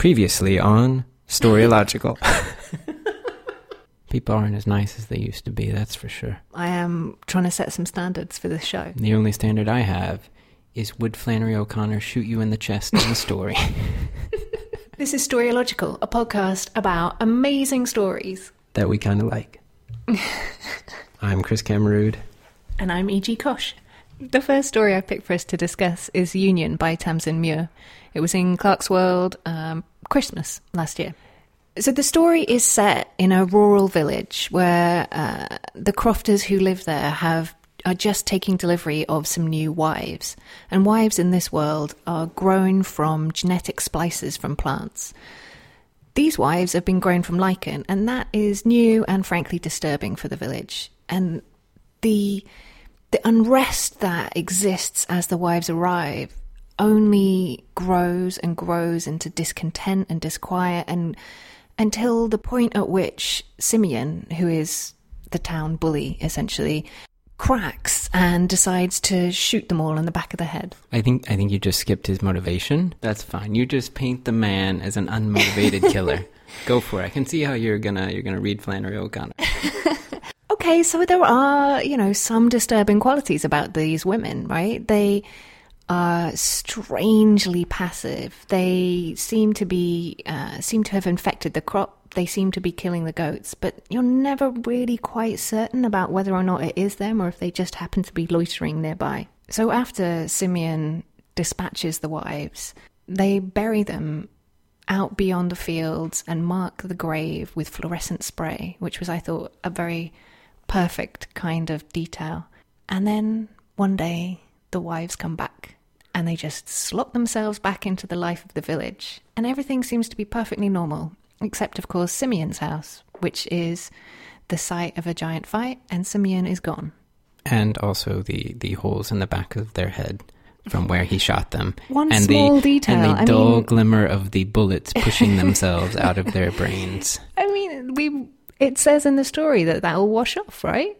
Previously on Storylogical. People aren't as nice as they used to be, that's for sure. I am trying to set some standards for this show. The only standard I have is would Flannery O'Connor shoot you in the chest in a story? This is Storylogical, a podcast about amazing stories. that we kind of like. I'm Chris Kammerud. And I'm E.G. Cosh. The first story I picked for us to discuss is Union by Tamsin Muir. It was in Clarkesworld um, Christmas last year. So the story is set in a rural village where uh, the crofters who live there have are just taking delivery of some new wives. And wives in this world are grown from genetic splices from plants. These wives have been grown from lichen, and that is new and frankly disturbing for the village. And the the unrest that exists as the wives arrive only grows and grows into discontent and disquiet and until the point at which Simeon, who is the town bully essentially, cracks and decides to shoot them all in the back of the head. I think I think you just skipped his motivation. That's fine. You just paint the man as an unmotivated killer. Go for it. I can see how you're gonna you're gonna read Flannery O'Connor. Okay, so there are, you know, some disturbing qualities about these women, right? They are strangely passive. They seem to be, uh, seem to have infected the crop. They seem to be killing the goats, but you're never really quite certain about whether or not it is them or if they just happen to be loitering nearby. So after Simeon dispatches the wives, they bury them out beyond the fields and mark the grave with fluorescent spray, which was, I thought, a very perfect kind of detail. And then one day the wives come back and they just slot themselves back into the life of the village, and everything seems to be perfectly normal, except, of course, Simeon's house, which is the site of a giant fight, and Simeon is gone. and also the the holes in the back of their head from where he shot them. One and small the, detail, And the I dull mean- glimmer of the bullets pushing themselves out of their brains. I mean, we it says in the story that that'll wash off, right?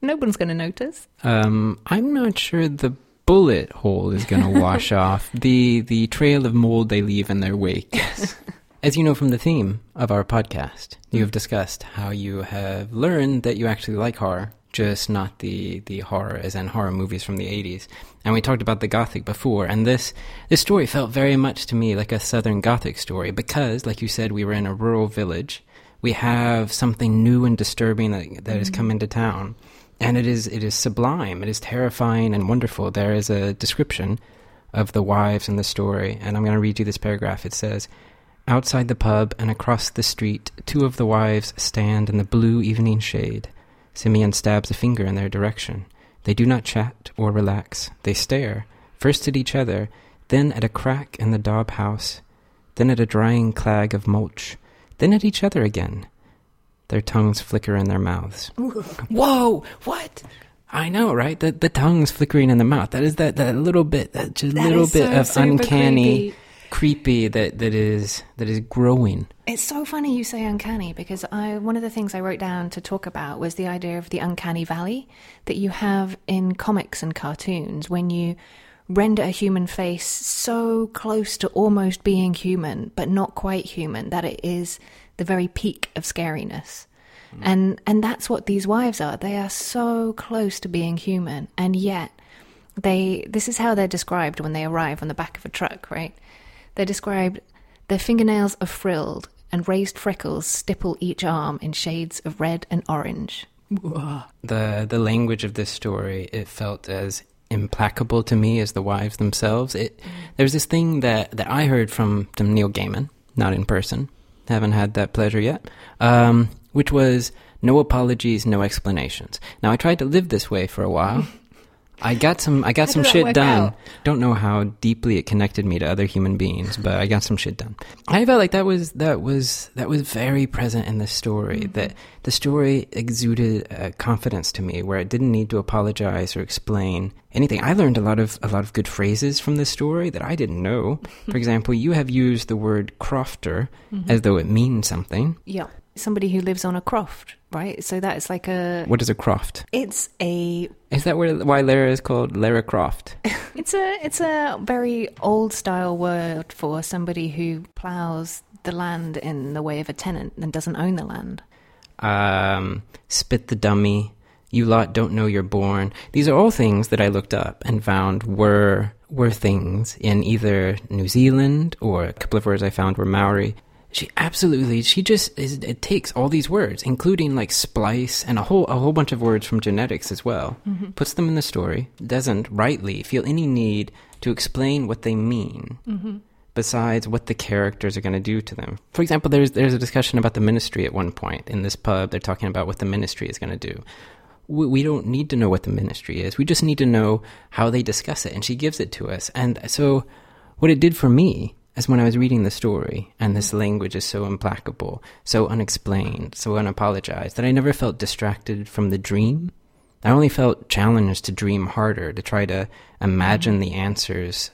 No one's going to notice. Um, I'm not sure the bullet hole is going to wash off the the trail of mold they leave in their wake. Yes. As you know from the theme of our podcast, you have discussed how you have learned that you actually like horror, just not the the horror as in horror movies from the 80s. And we talked about the gothic before, and this this story felt very much to me like a southern gothic story because like you said we were in a rural village. We have something new and disturbing that, that has mm-hmm. come into town and it is it is sublime. It is terrifying and wonderful. There is a description of the wives in the story, and I'm going to read you this paragraph. It says, "Outside the pub and across the street, two of the wives stand in the blue evening shade. Simeon stabs a finger in their direction. They do not chat or relax. They stare first at each other, then at a crack in the daub house, then at a drying clag of mulch, then at each other again." Their tongues flicker in their mouths. Whoa! What? I know, right? The the tongue's flickering in the mouth. That is that that little bit, that just That little bit so of uncanny, creepy. creepy. that that is that is growing. It's so funny you say uncanny because I one of the things I wrote down to talk about was the idea of the uncanny valley that you have in comics and cartoons when you render a human face so close to almost being human but not quite human that it is the very peak of scariness. Mm. And and that's what these wives are. They are so close to being human and yet they this is how they're described when they arrive on the back of a truck, right? They're described their fingernails are frilled and raised freckles stipple each arm in shades of red and orange. The the language of this story it felt as implacable to me as the wives themselves. It there's this thing that that I heard from from Neil Gaiman, not in person. Haven't had that pleasure yet. Um, which was no apologies, no explanations. Now I tried to live this way for a while. I got some I got some shit done. out? Don't know how deeply it connected me to other human beings, but I got some shit done. I felt like that was that was that was very present in the story. Mm-hmm. That the story exuded uh, confidence to me, where it didn't need to apologize or explain anything. I learned a lot of a lot of good phrases from this story that I didn't know. For example, you have used the word crofter Mm-hmm. as though it means something. Yeah. Somebody who lives on a croft, right? So that's like a. What is a croft? It's a. Is that where, why Lara is called Lara Croft? It's a. It's a very old style word for somebody who plows the land in the way of a tenant and doesn't own the land. um, spit the dummy, you lot don't know you're born. These are all things that I looked up and found were were things in either New Zealand or a couple of words I found were Maori. She absolutely she just is, it takes all these words, including like splice and a whole a whole bunch of words from genetics as well, mm-hmm. puts them in the story. Doesn't rightly feel any need to explain what they mean mm-hmm. besides what the characters are going to do to them. For example, there's there's a discussion about the ministry at one point in this pub. They're talking about what the ministry is going to do. We, we don't need to know what the ministry is. We just need to know how they discuss it, and she gives it to us. And so, what it did for me is when I was reading the story, and this language is so implacable, so unexplained, so unapologized, that I never felt distracted from the dream. I only felt challenged to dream harder, to try to imagine the answers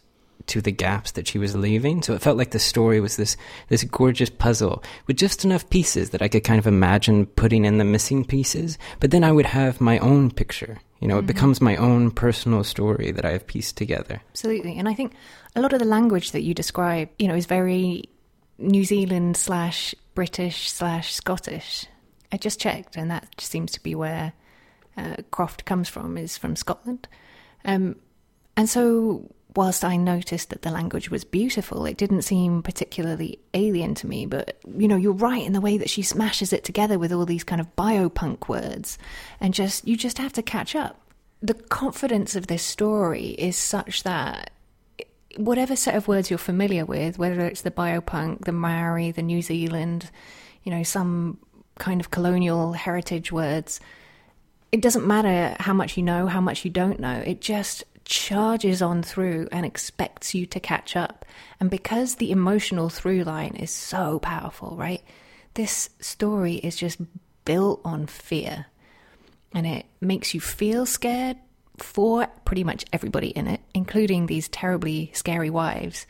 to the gaps that she was leaving. So it felt like the story was this this gorgeous puzzle with just enough pieces that I could kind of imagine putting in the missing pieces. But then I would have my own picture. You know, it becomes my own personal story that I have pieced together. Absolutely. And I think a lot of the language that you describe, you know, is very New Zealand slash British slash Scottish. I just checked, and that seems to be where uh, Croft comes from, is from Scotland. Um, and so, whilst I noticed that the language was beautiful, it didn't seem particularly alien to me. But, you know, you're right in the way that she smashes it together with all these kind of biopunk words, and just, you just have to catch up. The confidence of this story is such that whatever set of words you're familiar with, whether it's the biopunk, the Maori, the New Zealand, you know, some kind of colonial heritage words, it doesn't matter how much you know, how much you don't know. It just charges on through and expects you to catch up. And because the emotional through line is so powerful, right? This story is just built on fear. And it makes you feel scared for pretty much everybody in it, including these terribly scary wives.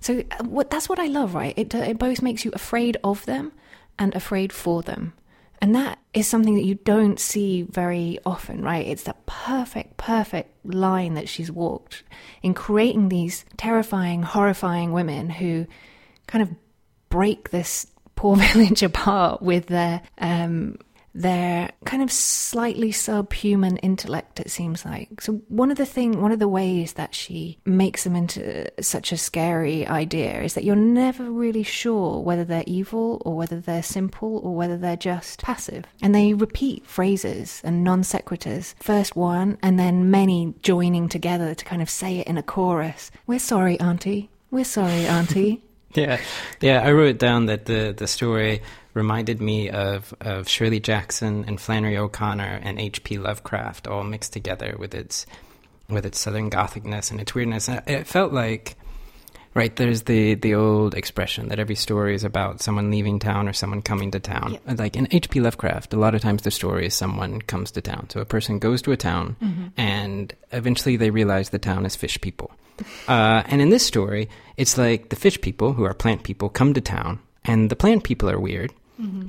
So uh, what that's what I love, right? It it both makes you afraid of them and afraid for them. And that is something that you don't see very often, right? It's that perfect, perfect line that she's walked in creating these terrifying, horrifying women who kind of break this poor village apart with their um, their kind of slightly subhuman intellect it seems like. So one of the thing one of the ways that she makes them into such a scary idea is that you're never really sure whether they're evil or whether they're simple or whether they're just passive. And they repeat phrases and non sequiturs first one and then many joining together to kind of say it in a chorus. We're sorry auntie. We're sorry auntie Yeah, yeah. I wrote down that the the story reminded me of of Shirley Jackson and Flannery O'Connor and H.P. Lovecraft all mixed together with its with its Southern Gothicness and its weirdness. And it felt like. Right, there's the, the old expression that every story is about someone leaving town or someone coming to town. Like in H.P. Lovecraft, a lot of times the story is someone comes to town. So a person goes to a town mm-hmm. and eventually they realize the town is fish people. Uh, and in this story, it's like the fish people, who are plant people, come to town, and the plant people are weird,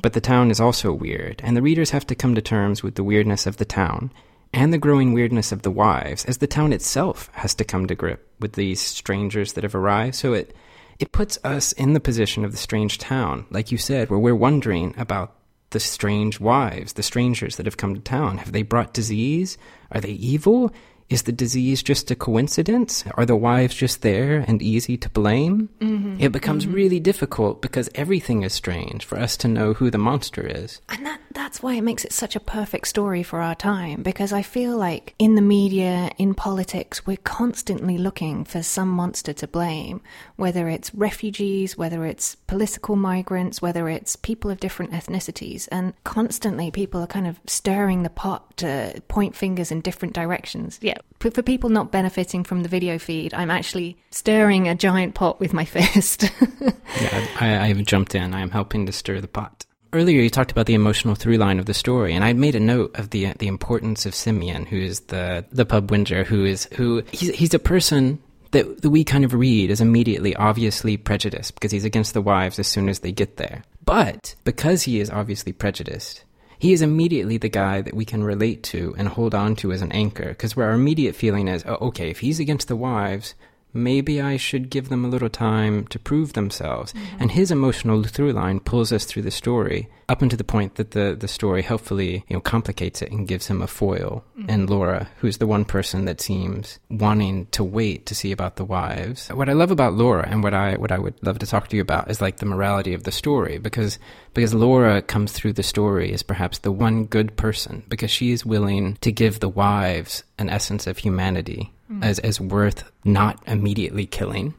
but the town is also weird, and the readers have to come to terms with the weirdness of the town and the growing weirdness of the wives, as the town itself has to come to grip with these strangers that have arrived. So it it puts us in the position of the strange town, like you said, where we're wondering about the strange wives, the strangers that have come to town. Have they brought disease? Are they evil? Is the disease just a coincidence? Are the wives just there and easy to blame? Mm-hmm. It becomes mm-hmm. really difficult because everything is strange for us to know who the monster is. And that that's why it makes it such a perfect story for our time because I feel like in the media, in politics, we're constantly looking for some monster to blame, whether it's refugees, whether it's political migrants, whether it's people of different ethnicities, and constantly people are kind of stirring the pot to point fingers in different directions. Yeah, for people not benefiting from the video feed, I'm actually stirring a giant pot with my fist. Yeah, I, I've jumped in. I am helping to stir the pot. Earlier, you talked about the emotional through line of the story, and I made a note of the the importance of Simeon, who is the the pub whinger, who is who he's he's a person that, that we kind of read as immediately obviously prejudiced because he's against the wives as soon as they get there. But because he is obviously prejudiced, he is immediately the guy that we can relate to and hold on to as an anchor. Because where our immediate feeling is, oh, okay, if he's against the wives, maybe I should give them a little time to prove themselves. Mm-hmm. And his emotional through line pulls us through the story up until the point that the, the story helpfully, you know, complicates it and gives him a foil. Mm-hmm. And Laura, who's the one person that seems wanting to wait to see about the wives. What I love about Laura and what I what I would love to talk to you about is like the morality of the story because because Laura comes through the story as perhaps the one good person because she is willing to give the wives an essence of humanity mm-hmm. as, as worth not immediately killing.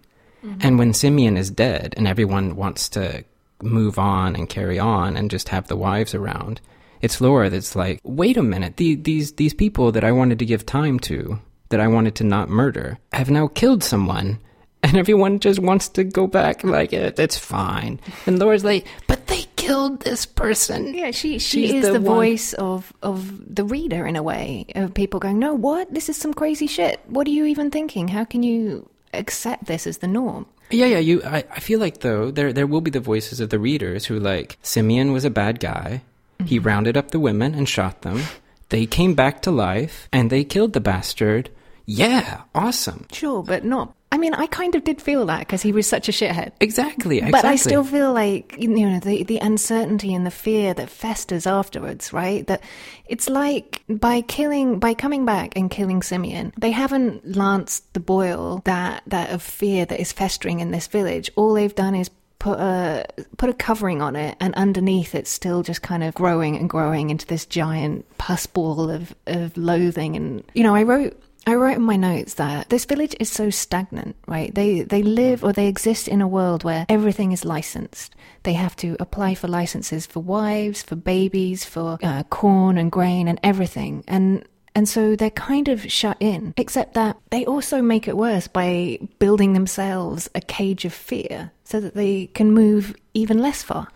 Mm-hmm. And when Simeon is dead and everyone wants to move on and carry on and just have the wives around, it's Laura that's like, wait a minute, the, these, these people that I wanted to give time to, that I wanted to not murder, have now killed someone and everyone just wants to go back like it, it's fine. And Laura's like, but they killed this person. Yeah, she she She's is the, the voice of of the reader in a way of people going, no, what? This is some crazy shit. What are you even thinking? How can you accept this as the norm? Yeah, yeah. You, I, I feel like though there there will be the voices of the readers who like Simeon was a bad guy. Mm-hmm. He rounded up the women and shot them. They came back to life and they killed the bastard. Yeah, awesome. Sure, but not I mean, I kind of did feel that because he was such a shithead. Exactly, exactly. But I still feel like you know the the uncertainty and the fear that festers afterwards, right? That it's like by killing, by coming back and killing Simeon, they haven't lanced the boil that that of fear that is festering in this village. All they've done is put a put a covering on it, and underneath it's still just kind of growing and growing into this giant pus ball of of loathing. And you know, I wrote I wrote in my notes that this village is so stagnant, right? They they live or they exist in a world where everything is licensed. They have to apply for licenses for wives, for babies, for uh, corn and grain and everything. And and so they're kind of shut in, except that they also make it worse by building themselves a cage of fear so that they can move even less far.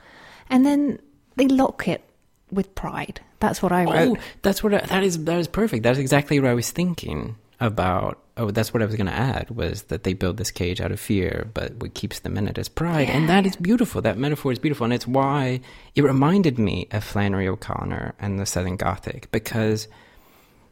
And then they lock it with pride. That's what I oh, wrote. Oh, that's what I, that is. That is perfect. That's exactly what I was thinking about. Oh, that's what I was going to add was that they build this cage out of fear, but what keeps them in it is pride, yeah, and that is beautiful. That metaphor is beautiful, and it's why it reminded me of Flannery O'Connor and the Southern Gothic because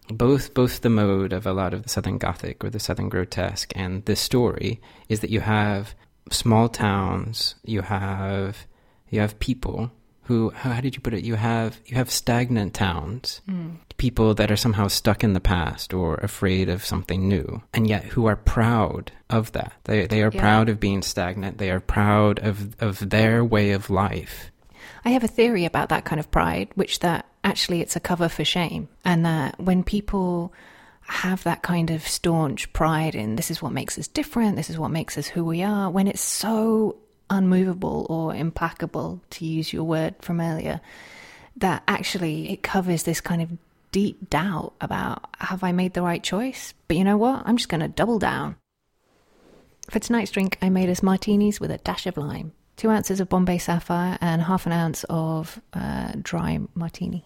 both both the mode of a lot of the Southern Gothic or the Southern grotesque and this story is that you have small towns, you have you have people who how, how did you put it? You have you have stagnant towns mm. people that are somehow stuck in the past or afraid of something new and yet who are proud of that. They they are yeah. proud of being stagnant. They are proud of of their way of life. I have a theory about that kind of pride which that actually it's a cover for shame and that when people have that kind of staunch pride in this is what makes us different, this is what makes us who we are, when it's so unmovable or implacable, to use your word from earlier, that actually it covers this kind of deep doubt about have I made the right choice? But you know what? I'm just going to double down. For tonight's drink, I made us martinis with a dash of lime, two ounces of Bombay Sapphire, and half an ounce of uh, dry martini.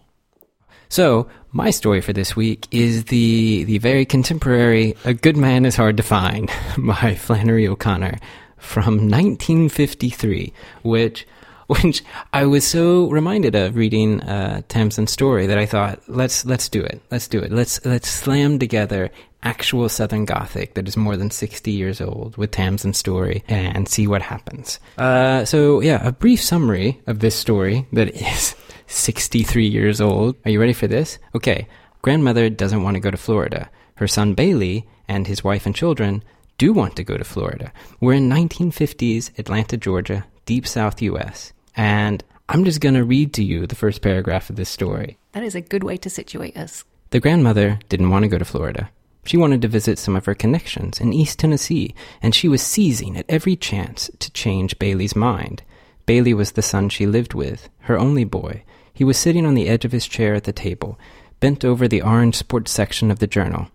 So, my story for this week is the the very contemporary "A Good Man Is Hard to Find" by Flannery O'Connor, from 1953, which which I was so reminded of reading uh, Tamsin's story that I thought, let's let's do it, let's do it, let's let's slam together actual Southern Gothic that is more than 60 years old with Tamsin's story and see what happens. Uh, so yeah, a brief summary of this story that is 63 years old. Are you ready for this? Okay, grandmother doesn't want to go to Florida. Her son Bailey and his wife and children do want to go to Florida. We're in 1950s Atlanta, Georgia, deep south US. And I'm just going to read to you the first paragraph of this story. That is a good way to situate us. The grandmother didn't want to go to Florida. She wanted to visit some of her connections in East Tennessee, and she was seizing at every chance to change Bailey's mind. Bailey was the son she lived with, her only boy. He was sitting on the edge of his chair at the table, bent over the orange sports section of the journal.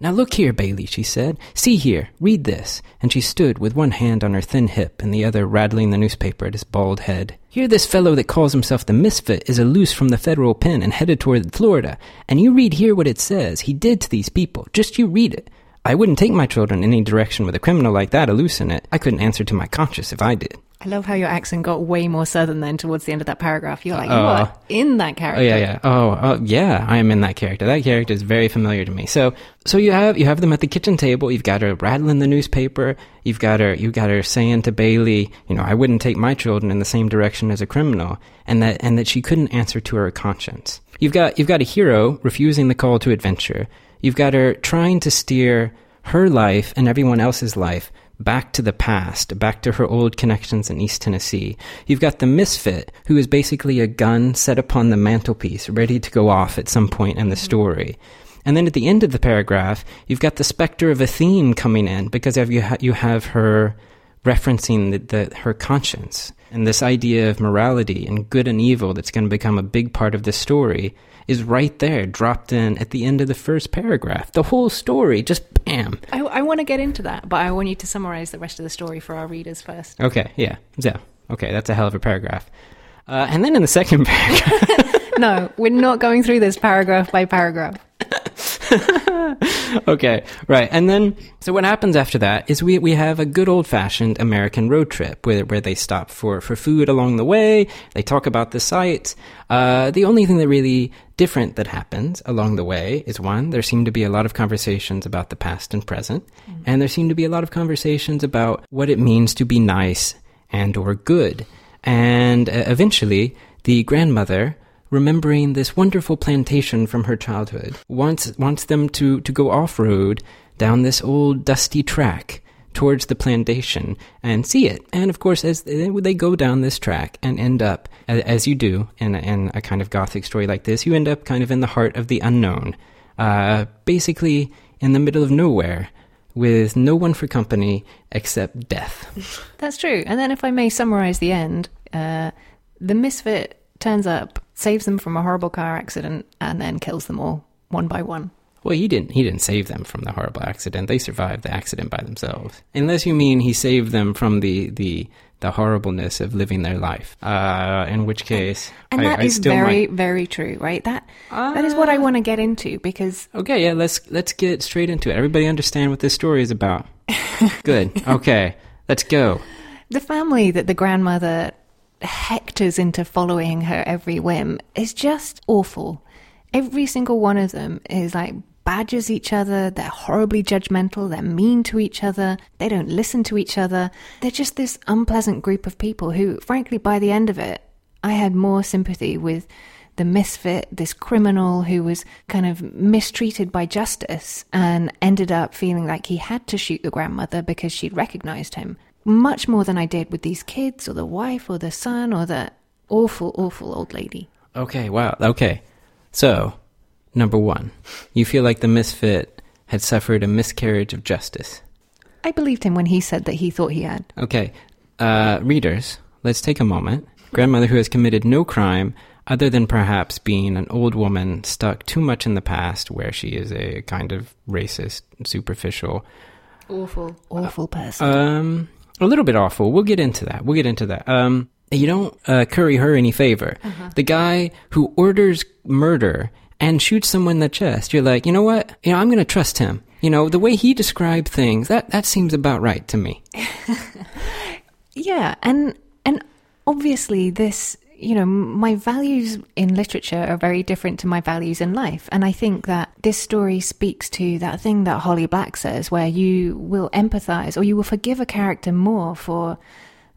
Now look here, Bailey, she said. See here, read this. And she stood with one hand on her thin hip and the other rattling the newspaper at his bald head. Here this fellow that calls himself the Misfit is a loose from the federal pen and headed toward Florida. And you read here what it says he did to these people. Just you read it. I wouldn't take my children any direction with a criminal like that a loose in it. I couldn't answer to my conscience if I did. I love how your accent got way more southern then towards the end of that paragraph. You're like, you Oh. are in that character. Oh yeah, yeah. Oh, oh, yeah. I am in that character. That character is very familiar to me. So, so you have you have them at the kitchen table. You've got her rattling the newspaper. You've got her. You've got her saying to Bailey, you know, I wouldn't take my children in the same direction as a criminal, and that and that she couldn't answer to her conscience. You've got you've got a hero refusing the call to adventure. You've got her trying to steer her life and everyone else's life back to the past, back to her old connections in East Tennessee. You've got the misfit, who is basically a gun set upon the mantelpiece, ready to go off at some point in the mm-hmm. story. And then at the end of the paragraph, you've got the specter of a theme coming in because you, ha- you have her referencing the, the, her conscience and this idea of morality and good and evil that's going to become a big part of the story is right there, dropped in at the end of the first paragraph. The whole story, just bam. I, I want to get into that, but I want you to summarize the rest of the story for our readers first. Okay, yeah, yeah. Okay, that's a hell of a paragraph. Uh, and then in the second paragraph, no, we're not going through this paragraph by paragraph. okay, right. And then, so what happens after that is we, we have a good old fashioned American road trip where, where they stop for, for food along the way. They talk about the sights. Uh, the only thing that really different that happens along the way is one, there seem to be a lot of conversations about the past and present. And there seem to be a lot of conversations about what it means to be nice and or good. And uh, eventually, the grandmother remembering this wonderful plantation from her childhood, wants wants them to to go off road down this old dusty track towards the plantation and see it. And of course, as they, go down this track and end up, as you do in a, in a kind of gothic story like this, you end up kind of in the heart of the unknown, uh, basically in the middle of nowhere. With no one for company except death. That's true. And then, if I may summarize the end, uh, the misfit turns up, saves them from a horrible car accident, and then kills them all one by one. Well, he didn't. He didn't save them from the horrible accident. They survived the accident by themselves. Unless you mean he saved them from the the, the horribleness of living their life. Uh, in which case, And I, that I is very, might. very true, right? That that is what I want to get into because Okay, yeah. Let's let's get straight into it. Everybody understand what this story is about. Good. Okay, let's go. the family that the grandmother hectors into following her every whim is just awful. Every single one of them is like badgers each other, they're horribly judgmental, they're mean to each other, they don't listen to each other. They're just this unpleasant group of people who, frankly, by the end of it, I had more sympathy with the misfit, this criminal who was kind of mistreated by justice and ended up feeling like he had to shoot the grandmother because she'd recognized him. Much more than I did with these kids or the wife or the son or the awful, awful old lady. Okay. Wow. Okay. So, number one, you feel like the misfit had suffered a miscarriage of justice. I believed him when he said that he thought he had. Okay, uh, readers, let's take a moment. Grandmother who has committed no crime other than perhaps being an old woman stuck too much in the past where she is a kind of racist, superficial, Awful, awful person. um, a little bit awful. We'll get into that. We'll get into that. Um, you don't uh, curry her any favor. The guy who orders murder and shoots someone in the chest, you're like, you know what? You know, I'm going to trust him. You know, the way he described things, that, that seems about right to me. Yeah, and and obviously this, you know, my values in literature are very different to my values in life, and I think that this story speaks to that thing that Holly Black says, where you will empathize or you will forgive a character more for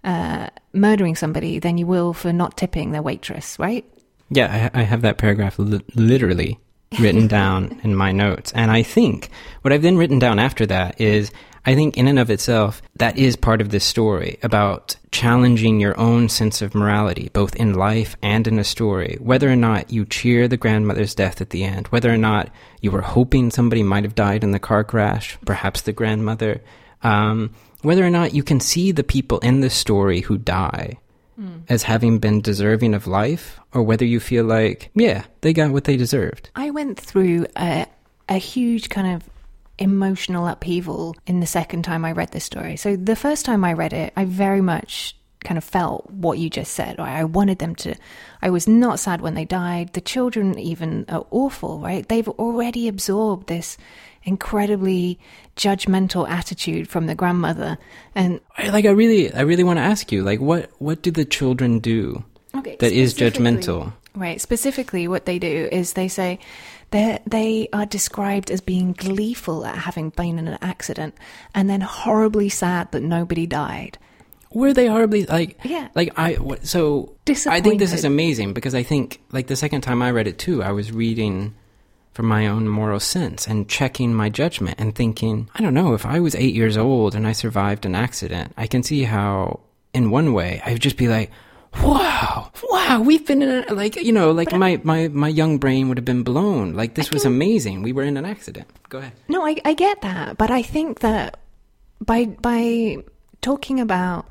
uh, murdering somebody than you will for not tipping their waitress, right? Yeah, I, I have that paragraph li- literally written down in my notes. And I think what I've then written down after that is I think in and of itself, that is part of this story about challenging your own sense of morality, both in life and in a story. Whether or not you cheer the grandmother's death at the end, whether or not you were hoping somebody might have died in the car crash, perhaps the grandmother, um, whether or not you can see the people in the story who die as having been deserving of life, or whether you feel like, yeah, they got what they deserved. I went through a, a huge kind of emotional upheaval in the second time I read this story. So the first time I read it, I very much kind of felt what you just said. I wanted them to. I was not sad when they died. The children even are awful, right? They've already absorbed this incredibly judgmental attitude from the grandmother, and like I really, I really want to ask you, like, what what do the children do okay, that is judgmental? Right. Specifically, what they do is they say they they are described as being gleeful at having been in an accident, and then horribly sad that nobody died. Were they horribly like? Yeah. Like I so I think this is amazing because I think like the second time I read it too, I was reading from my own moral sense and checking my judgment and thinking, I don't know, if I was eight years old and I survived an accident, I can see how in one way I'd just be like, wow, wow, we've been in a, like, you know, like my, my, my young brain would have been blown. Like this was amazing. We were in an accident. Go ahead. No, I, I get that. But I think that by, by talking about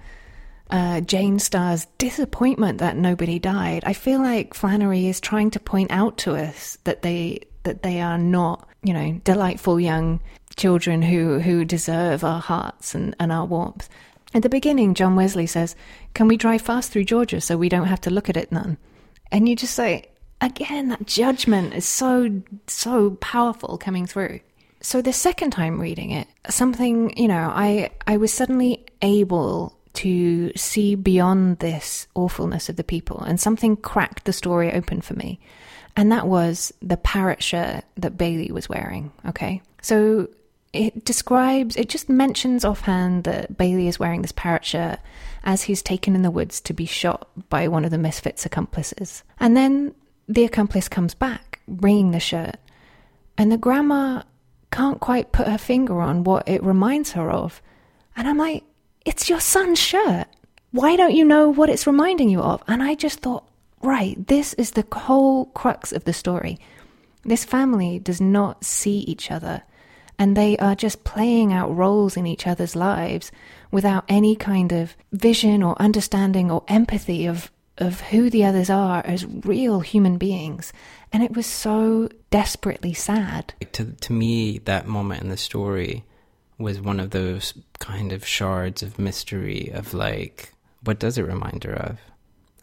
uh, June Star's disappointment that nobody died, I feel like Flannery is trying to point out to us that they that they are not, you know, delightful young children who who deserve our hearts and, and our warmth. At the beginning, John Wesley says, Can we drive fast through Georgia so we don't have to look at it none? And you just say, again, that judgment is so, so powerful coming through. So the second time reading it, something, you know, I, I was suddenly able to see beyond this awfulness of the people and something cracked the story open for me. And that was the parrot shirt that Bailey was wearing. Okay. So it describes, it just mentions offhand that Bailey is wearing this parrot shirt as he's taken in the woods to be shot by one of the misfits' accomplices. And then the accomplice comes back, bringing the shirt. And the grandma can't quite put her finger on what it reminds her of. And I'm like, it's your son's shirt. Why don't you know what it's reminding you of? And I just thought, right, this is the whole crux of the story. This family does not see each other and they are just playing out roles in each other's lives without any kind of vision or understanding or empathy of of who the others are as real human beings. And it was so desperately sad. To to me that moment in the story was one of those kind of shards of mystery of like what does it remind her of?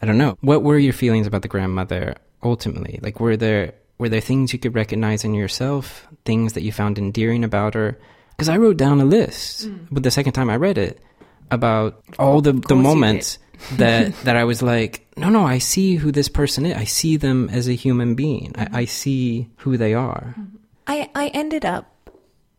I don't know. What were your feelings about the grandmother ultimately? Like were there were there things you could recognize in yourself, things that you found endearing about her? Because I wrote down a list, mm. but the second time I read it, about all the, the moments that that I was like, no, no, I see who this person is. I see them as a human being. Mm-hmm. I, I see who they are. Mm-hmm. I, I ended up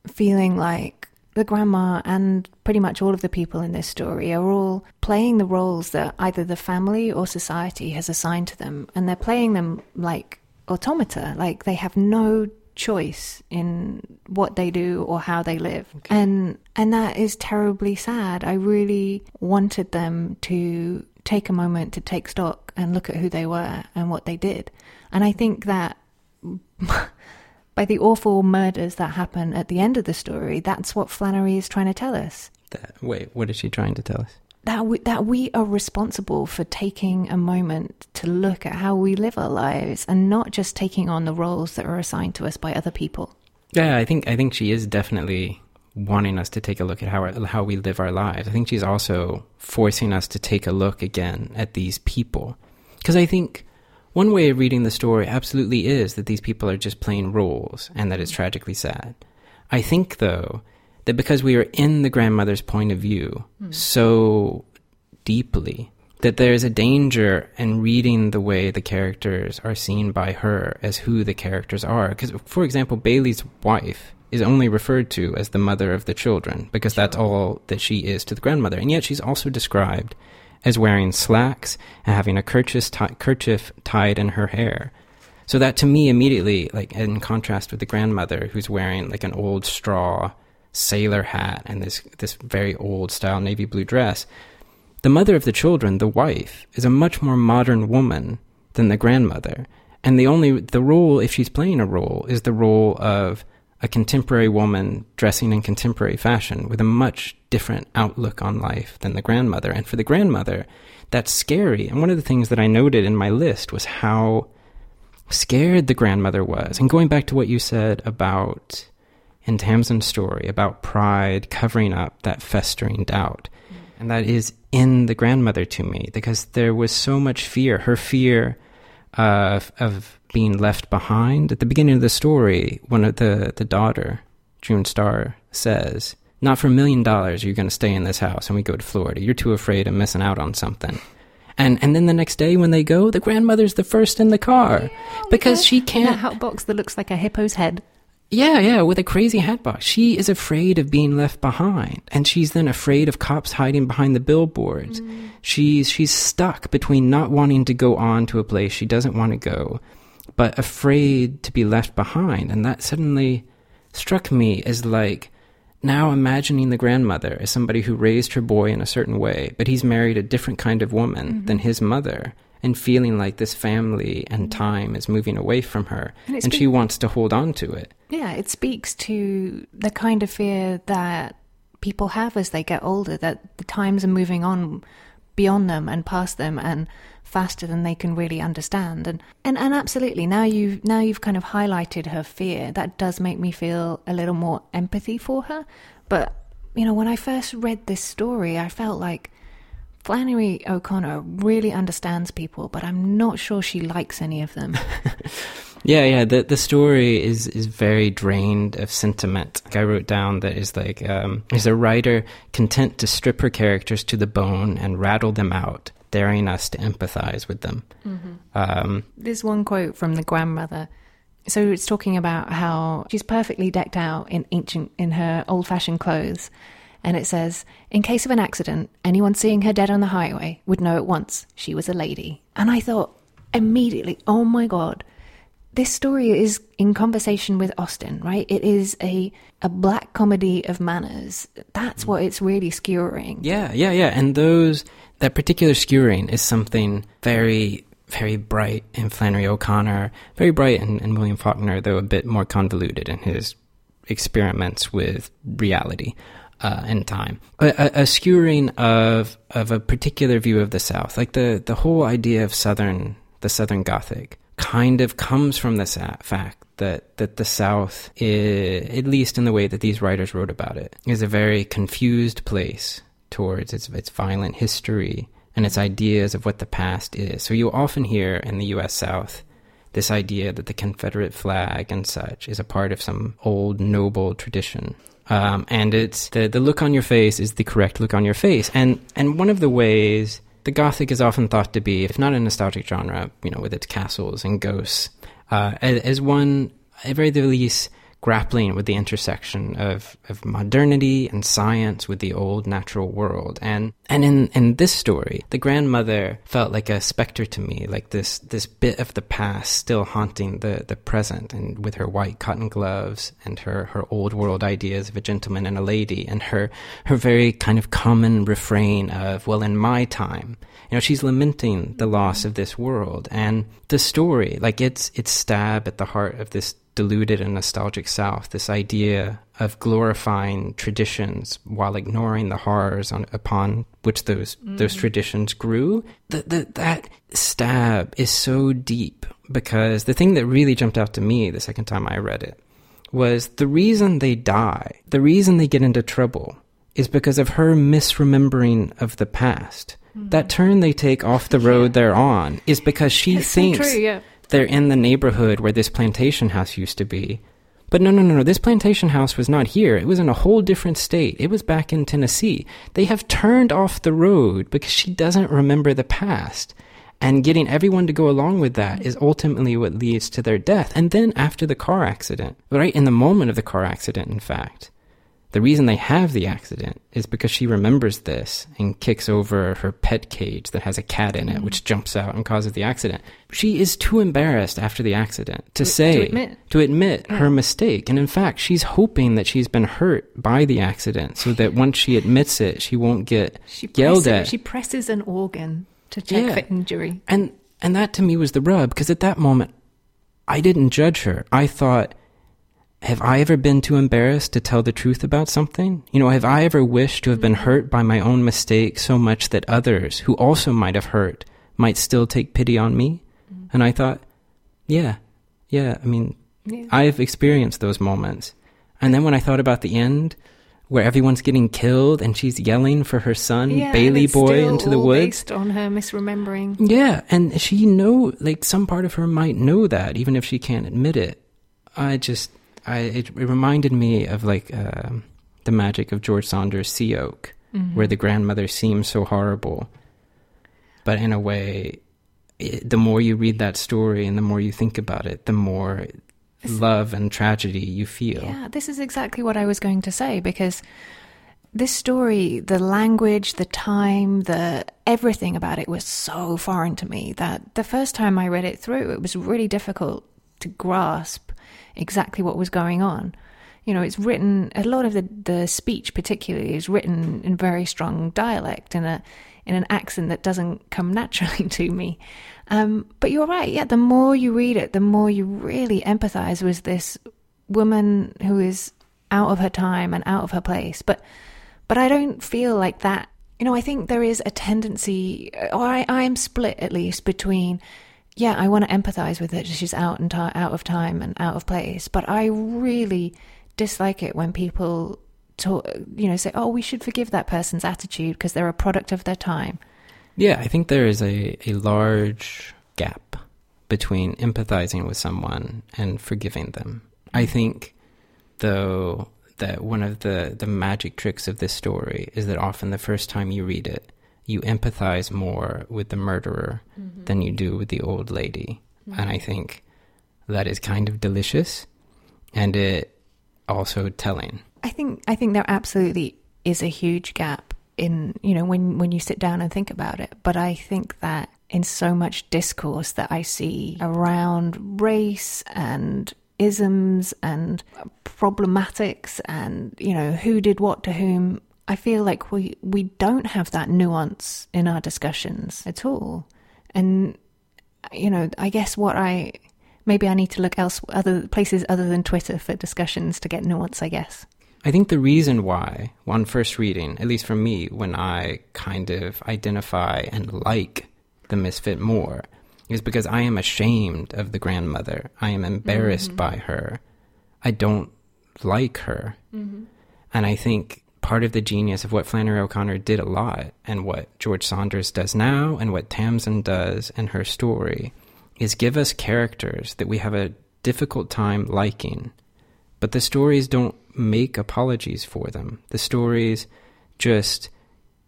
feeling like the grandma and pretty much all of the people in this story are all playing the roles that either the family or society has assigned to them, and they're playing them like automata. Like they have no choice in what they do or how they live. Okay. And and that is terribly sad. I really wanted them to take a moment to take stock and look at who they were and what they did. And I think that by the awful murders that happen at the end of the story, that's what Flannery is trying to tell us. That, wait, what is she trying to tell us? That we, that we are responsible for taking a moment to look at how we live our lives and not just taking on the roles that are assigned to us by other people. Yeah, I think I think she is definitely wanting us to take a look at how how we live our lives. I think she's also forcing us to take a look again at these people. Because I think one way of reading the story absolutely is that these people are just playing roles and that it's tragically sad. I think though that because we are in the grandmother's point of view mm. so deeply, that there's a danger in reading the way the characters are seen by her as who the characters are. Because, for example, Bailey's wife is only referred to as the mother of the children because sure. that's all that she is to the grandmother. And yet she's also described as wearing slacks and having a kerchief, t- kerchief tied in her hair. So that to me immediately, like in contrast with the grandmother who's wearing like an old straw sailor hat and this this very old style navy blue dress. The mother of the children, the wife, is a much more modern woman than the grandmother. And the only the role, if she's playing a role, is the role of a contemporary woman dressing in contemporary fashion with a much different outlook on life than the grandmother. And for the grandmother, that's scary. And one of the things that I noted in my list was how scared the grandmother was. And going back to what you said about in Tamsin's story about pride covering up that festering doubt. Mm. And that is in the grandmother to me because there was so much fear. Her fear of, of being left behind. At the beginning of the story, one of the, the daughter, June Star, says, Not for a million dollars are you going to stay in this house and we go to Florida. You're too afraid of missing out on something. And and then the next day when they go, the grandmother's the first in the car oh because she can't. hot box that looks like a hippo's head. Yeah, yeah, with a crazy hatbox. She is afraid of being left behind, and she's then afraid of cops hiding behind the billboards. Mm. She's she's stuck between not wanting to go on to a place she doesn't want to go, but afraid to be left behind. And that suddenly struck me as like now imagining the grandmother as somebody who raised her boy in a certain way, but he's married a different kind of woman mm-hmm. than his mother. And feeling like this family and time is moving away from her, And and she wants to hold on to it. Yeah, it speaks to the kind of fear that people have as they get older, that the times are moving on beyond them and past them and faster than they can really understand. And, and, and absolutely, now you've, now you've kind of highlighted her fear. That does make me feel a little more empathy for her. But, you know, when I first read this story, I felt like Flannery O'Connor really understands people, but I'm not sure she likes any of them. Yeah, yeah. The the story is is very drained of sentiment. Like I wrote down that is like um, is a writer content to strip her characters to the bone and rattle them out, daring us to empathize with them. Um, There's one quote from the grandmother. So it's talking about how she's perfectly decked out in ancient in her old-fashioned clothes, and it says, "In case of an accident, anyone seeing her dead on the highway would know at once she was a lady." And I thought immediately, "Oh my god, this story is in conversation with Austen, right? It is a a black comedy of manners. That's what it's really skewering. yeah, yeah, yeah. And those that particular skewering is something very very bright in Flannery O'Connor, very bright in, in William Faulkner, though a bit more convoluted in his experiments with reality uh, and time. A, a, skewering of of a particular view of the South, like the the whole idea of Southern the Southern Gothic, kind of comes from the fact that that the South, is, at least in the way that these writers wrote about it, is a very confused place towards its its violent history and its ideas of what the past is. So you often hear in the U.S. South this idea that the Confederate flag and such is a part of some old noble tradition. Um, and it's the the look on your face is the correct look on your face. And and one of the ways the Gothic is often thought to be, if not a nostalgic genre, you know, with its castles and ghosts, uh, as, as one at very the least grappling with the intersection of, of modernity and science with the old natural world. And and in, in this story, the grandmother felt like a specter to me, like this this bit of the past still haunting the, the present and with her white cotton gloves and her, her old world ideas of a gentleman and a lady and her her very kind of common refrain of, well, in my time. You know, she's lamenting the loss of this world. And the story, like it's it's stab at the heart of this deluded and nostalgic South, this idea of glorifying traditions while ignoring the horrors on, upon which those those mm. traditions grew. The, the, that stab is so deep because the thing that really jumped out to me the second time I read it was the reason they die, the reason they get into trouble, is because of her misremembering of the past. Hmm. That turn they take off the road they're on is because she It's so thinks true, yeah. They're in the neighborhood where this plantation house used to be. But no, no, no, no. This plantation house was not here. It was in a whole different state. It was back in Tennessee. They have turned off the road because she doesn't remember the past. And getting everyone to go along with that is ultimately what leads to their death. And then after the car accident, right in the moment of the car accident, in fact, the reason they have the accident is because she remembers this and kicks over her pet cage that has a cat in it, mm-hmm. which jumps out and causes the accident. She is too embarrassed after the accident to, To- say, to admit. to admit her mistake. And in fact, she's hoping that she's been hurt by the accident so that once she admits it, she won't get She yelled presses, at. She presses an organ to check Yeah. for injury. And and that to me was the rub because at that moment I didn't judge her. I thought have I ever been too embarrassed to tell the truth about something? You know, have I ever wished to have been mm-hmm. hurt by my own mistake so much that others who also might have hurt might still take pity on me? Mm-hmm. And I thought, yeah. Yeah, I mean, Yeah. I've experienced those moments. And then when I thought about the end, where everyone's getting killed and she's yelling for her son Yeah, Bailey boy into the woods. based on her misremembering. Yeah, and she know like some part of her might know that even if she can't admit it. I just I it, it reminded me of like um the magic of George Saunders' Sea Oak, Mm-hmm. where the grandmother seems so horrible, but in a way, it, the more you read that story and the more you think about it, the more love and tragedy you feel. Yeah, this is exactly what I was going to say because this story, the language, the time, the everything about it was so foreign to me that the first time I read it through, it was really difficult to grasp exactly what was going on. You know, it's written a lot of the the speech, particularly, is written in very strong dialect in a in an accent that doesn't come naturally to me. Um, but you're right. Yeah, the more you read it, the more you really empathize with this woman who is out of her time and out of her place. But but I don't feel like that. You know, I think there is a tendency, or I, I am split at least between. Yeah, I want to empathize with it. She's out and ti out of time and out of place. But I really dislike it when people talk, you know, say, "Oh, we should forgive that person's attitude because they're a product of their time." Yeah, I think there is a, a large gap between empathizing with someone and forgiving them. I mm. think, though, that one of the, the magic tricks of this story is that often the first time you read it, you empathize more with the murderer mm-hmm. than you do with the old lady. Mm-hmm. And I think that is kind of delicious and it also telling. I think I think there absolutely is a huge gap in you know when when you sit down and think about it. But I think that in so much discourse that I see around race and isms and problematics and you know who did what to whom, I feel like we we don't have that nuance in our discussions at all. And you know, I guess what I maybe I need to look else other places other than Twitter for discussions to get nuance. I guess. I think the reason why, on first reading, at least for me, when I kind of identify and like the misfit more, is because I am ashamed of the grandmother. I am embarrassed mm-hmm. by her. I don't like her. Mm-hmm. And I think part of the genius of what Flannery O'Connor did a lot, and what George Saunders does now, and what Tamsin does in her story, is give us characters that we have a difficult time liking but the stories don't make apologies for them. The stories just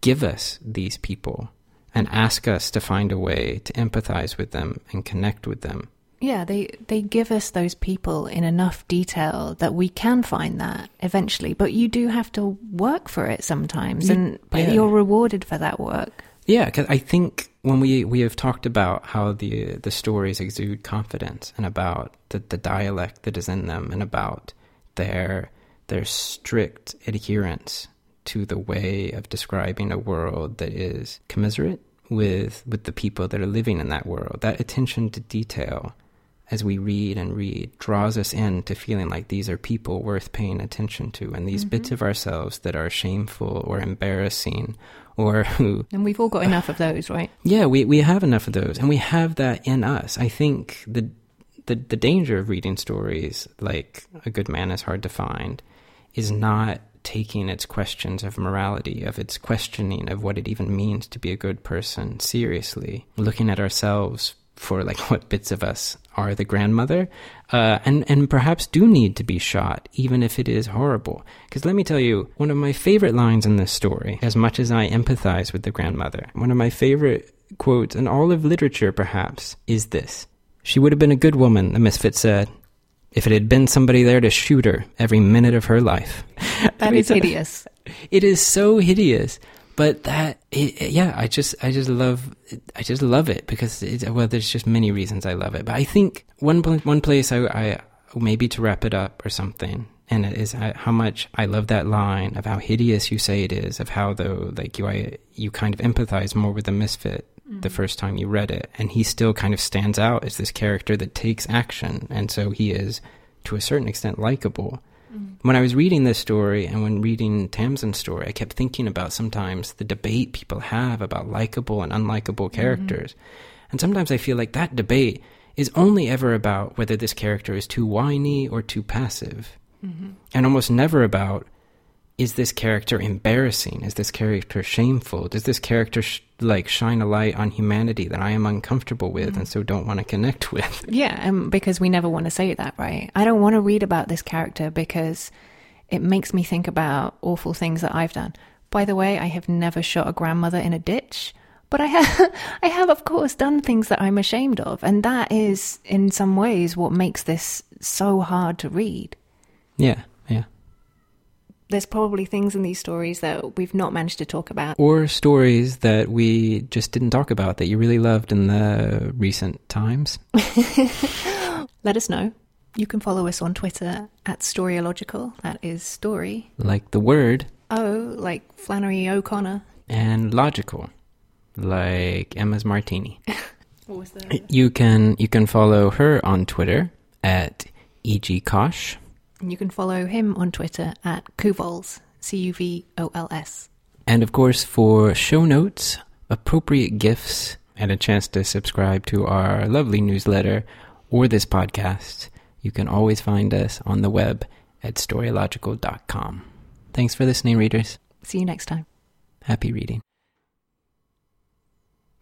give us these people and ask us to find a way to empathize with them and connect with them. Yeah, they they give us those people in enough detail that we can find that eventually. But you do have to work for it sometimes, You- and but yeah. you're rewarded for that work. Yeah, because I think when we we have talked about how the the stories exude confidence and about the, the dialect that is in them and about their their strict adherence to the way of describing a world that is commiserate with with the people that are living in that world. That attention to detail as we read and read draws us into feeling like these are people worth paying attention to and these mm-hmm. bits of ourselves that are shameful or embarrassing or who And we've all got enough of those, right? yeah, we we have enough of those, and we have that in us. I think the the the danger of reading stories like A Good Man is Hard to Find is not taking its questions of morality, of its questioning of what it even means to be a good person seriously, looking at ourselves for like what bits of us are the grandmother, uh, and and perhaps do need to be shot, even if it is horrible. Because let me tell you, one of my favorite lines in this story, as much as I empathize with the grandmother, one of my favorite quotes in all of literature, perhaps, is this: "She would have been a good woman," the misfit said, "if it had been somebody there to shoot her every minute of her life." That is hideous. It is so hideous, but that it, it- yeah, I just I just love I just love it because it, well, there's just many reasons I love it. But I think one one place I, I maybe to wrap it up or something, and it is how much I love that line of how hideous you say it is, of how though like you I, you kind of empathize more with the misfit mm-hmm. the first time you read it, and he still kind of stands out as this character that takes action, and so he is to a certain extent likable when I was reading this story and when reading Tamsin's story, I kept thinking about sometimes the debate people have about likable and unlikable mm-hmm. characters. And sometimes I feel like that debate is only ever about whether this character is too whiny or too passive. Mm-hmm. And almost never about is this character embarrassing? Is this character shameful? Does this character sh- like shine a light on humanity that I am uncomfortable with and so don't want to connect with? Yeah, um, because we never want to say that, right? I don't want to read about this character because it makes me think about awful things that I've done. By the way, I have never shot a grandmother in a ditch, but I have, I have, of course, done things that I'm ashamed of, and that is, in some ways, what makes this so hard to read. Yeah. There's probably things in these stories that we've not managed to talk about. Or stories that we just didn't talk about that you really loved in the recent times. Let us know. You can follow us on Twitter at Storyological. That is story. Like the word Oh, like Flannery O'Connor. and logical. Like Emma's Martini. What was the? You can you can follow her on Twitter at egcosh. You can follow him on Twitter at Cuvols. C U V O L S. And of course, for show notes, appropriate gifts, and a chance to subscribe to our lovely newsletter or this podcast, you can always find us on the web at storyological.com. Thanks for listening, readers. See you next time. Happy reading.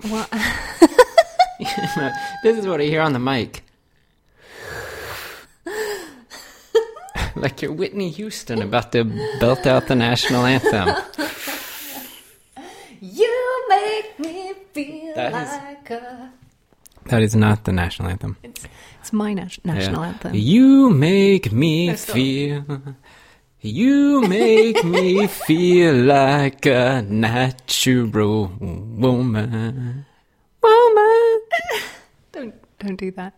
What? this is what I hear on the mic. like you're Whitney Houston about to belt out the national anthem. you make me feel That is- like a. That is not the national anthem. It's my nas- national Yeah. anthem. You make me No, stop. feel. You make me feel like a natural woman. Woman. Don't don't do that.